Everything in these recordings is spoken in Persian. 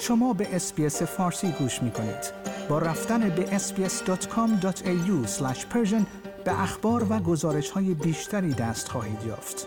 شما به اسپیس فارسی گوش می کنید. با رفتن به sbs.com.au به اخبار و گزارش های بیشتری دست خواهید یافت.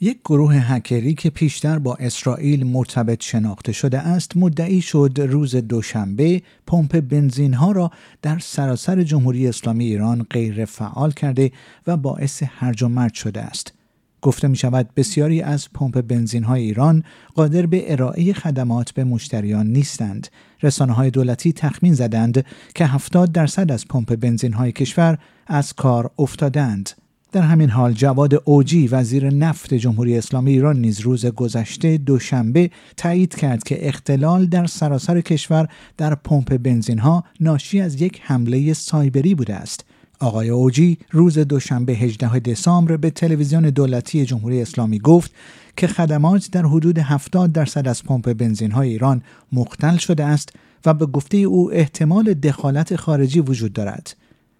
یک گروه هکری که پیشتر با اسرائیل مرتبط شناخته شده است مدعی شد روز دوشنبه پمپ بنزین ها را در سراسر جمهوری اسلامی ایران غیر فعال کرده و باعث هرج و مرج شده است. گفته می شود بسیاری از پمپ بنزین های ایران قادر به ارائه خدمات به مشتریان نیستند. رسانه های دولتی تخمین زدند که 70 درصد از پمپ بنزین های کشور از کار افتادند. در همین حال جواد اوجی وزیر نفت جمهوری اسلامی ایران نیز روز گذشته دوشنبه تایید کرد که اختلال در سراسر کشور در پمپ بنزین ها ناشی از یک حمله سایبری بوده است آقای اوجی روز دوشنبه 18 دسامبر به تلویزیون دولتی جمهوری اسلامی گفت که خدمات در حدود 70 درصد از پمپ بنزین های ایران مختل شده است و به گفته او احتمال دخالت خارجی وجود دارد.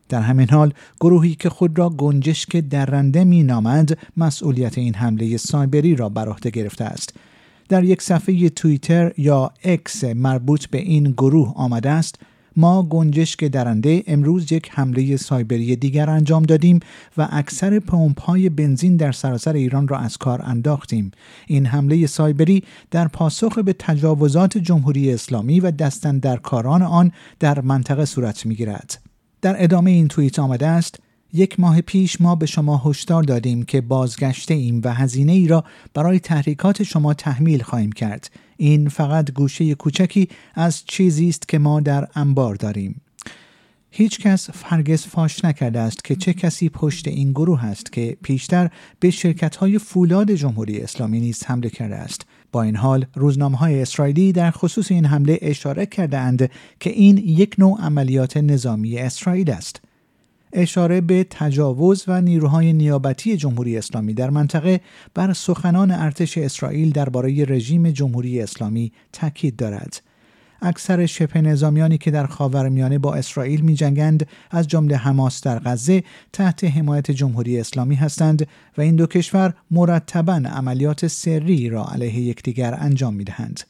در همین حال گروهی که خود را گنجشک درنده می نامد مسئولیت این حمله سایبری را بر عهده گرفته است. در یک صفحه توییتر یا اکس مربوط به این گروه آمده است ما گنجشک درنده امروز یک حمله سایبری دیگر انجام دادیم و اکثر پمپ های بنزین در سراسر ایران را از کار انداختیم این حمله سایبری در پاسخ به تجاوزات جمهوری اسلامی و دستن در کاران آن در منطقه صورت می‌گیرد در ادامه این توییت آمده است یک ماه پیش ما به شما هشدار دادیم که بازگشته ایم و هزینه ای را برای تحریکات شما تحمیل خواهیم کرد. این فقط گوشه کوچکی از چیزی است که ما در انبار داریم. هیچ کس فرگز فاش نکرده است که چه کسی پشت این گروه است که پیشتر به شرکت های فولاد جمهوری اسلامی نیز حمله کرده است. با این حال روزنامه های اسرائیلی در خصوص این حمله اشاره کرده اند که این یک نوع عملیات نظامی اسرائیل است. اشاره به تجاوز و نیروهای نیابتی جمهوری اسلامی در منطقه بر سخنان ارتش اسرائیل درباره رژیم جمهوری اسلامی تاکید دارد. اکثر شبه نظامیانی که در خاورمیانه با اسرائیل می جنگند از جمله حماس در غزه تحت حمایت جمهوری اسلامی هستند و این دو کشور مرتبا عملیات سری را علیه یکدیگر انجام می دهند.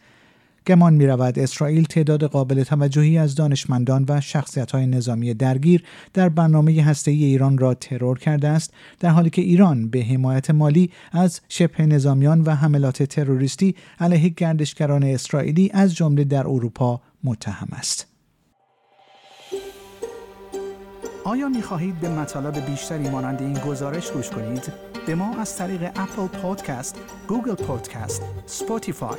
گمان می رود اسرائیل تعداد قابل توجهی از دانشمندان و شخصیت های نظامی درگیر در برنامه هسته ای ایران را ترور کرده است در حالی که ایران به حمایت مالی از شبه نظامیان و حملات تروریستی علیه گردشگران اسرائیلی از جمله در اروپا متهم است. آیا می خواهید به مطالب بیشتری مانند این گزارش گوش کنید؟ به ما از طریق Apple Podcast، Google Podcast، Spotify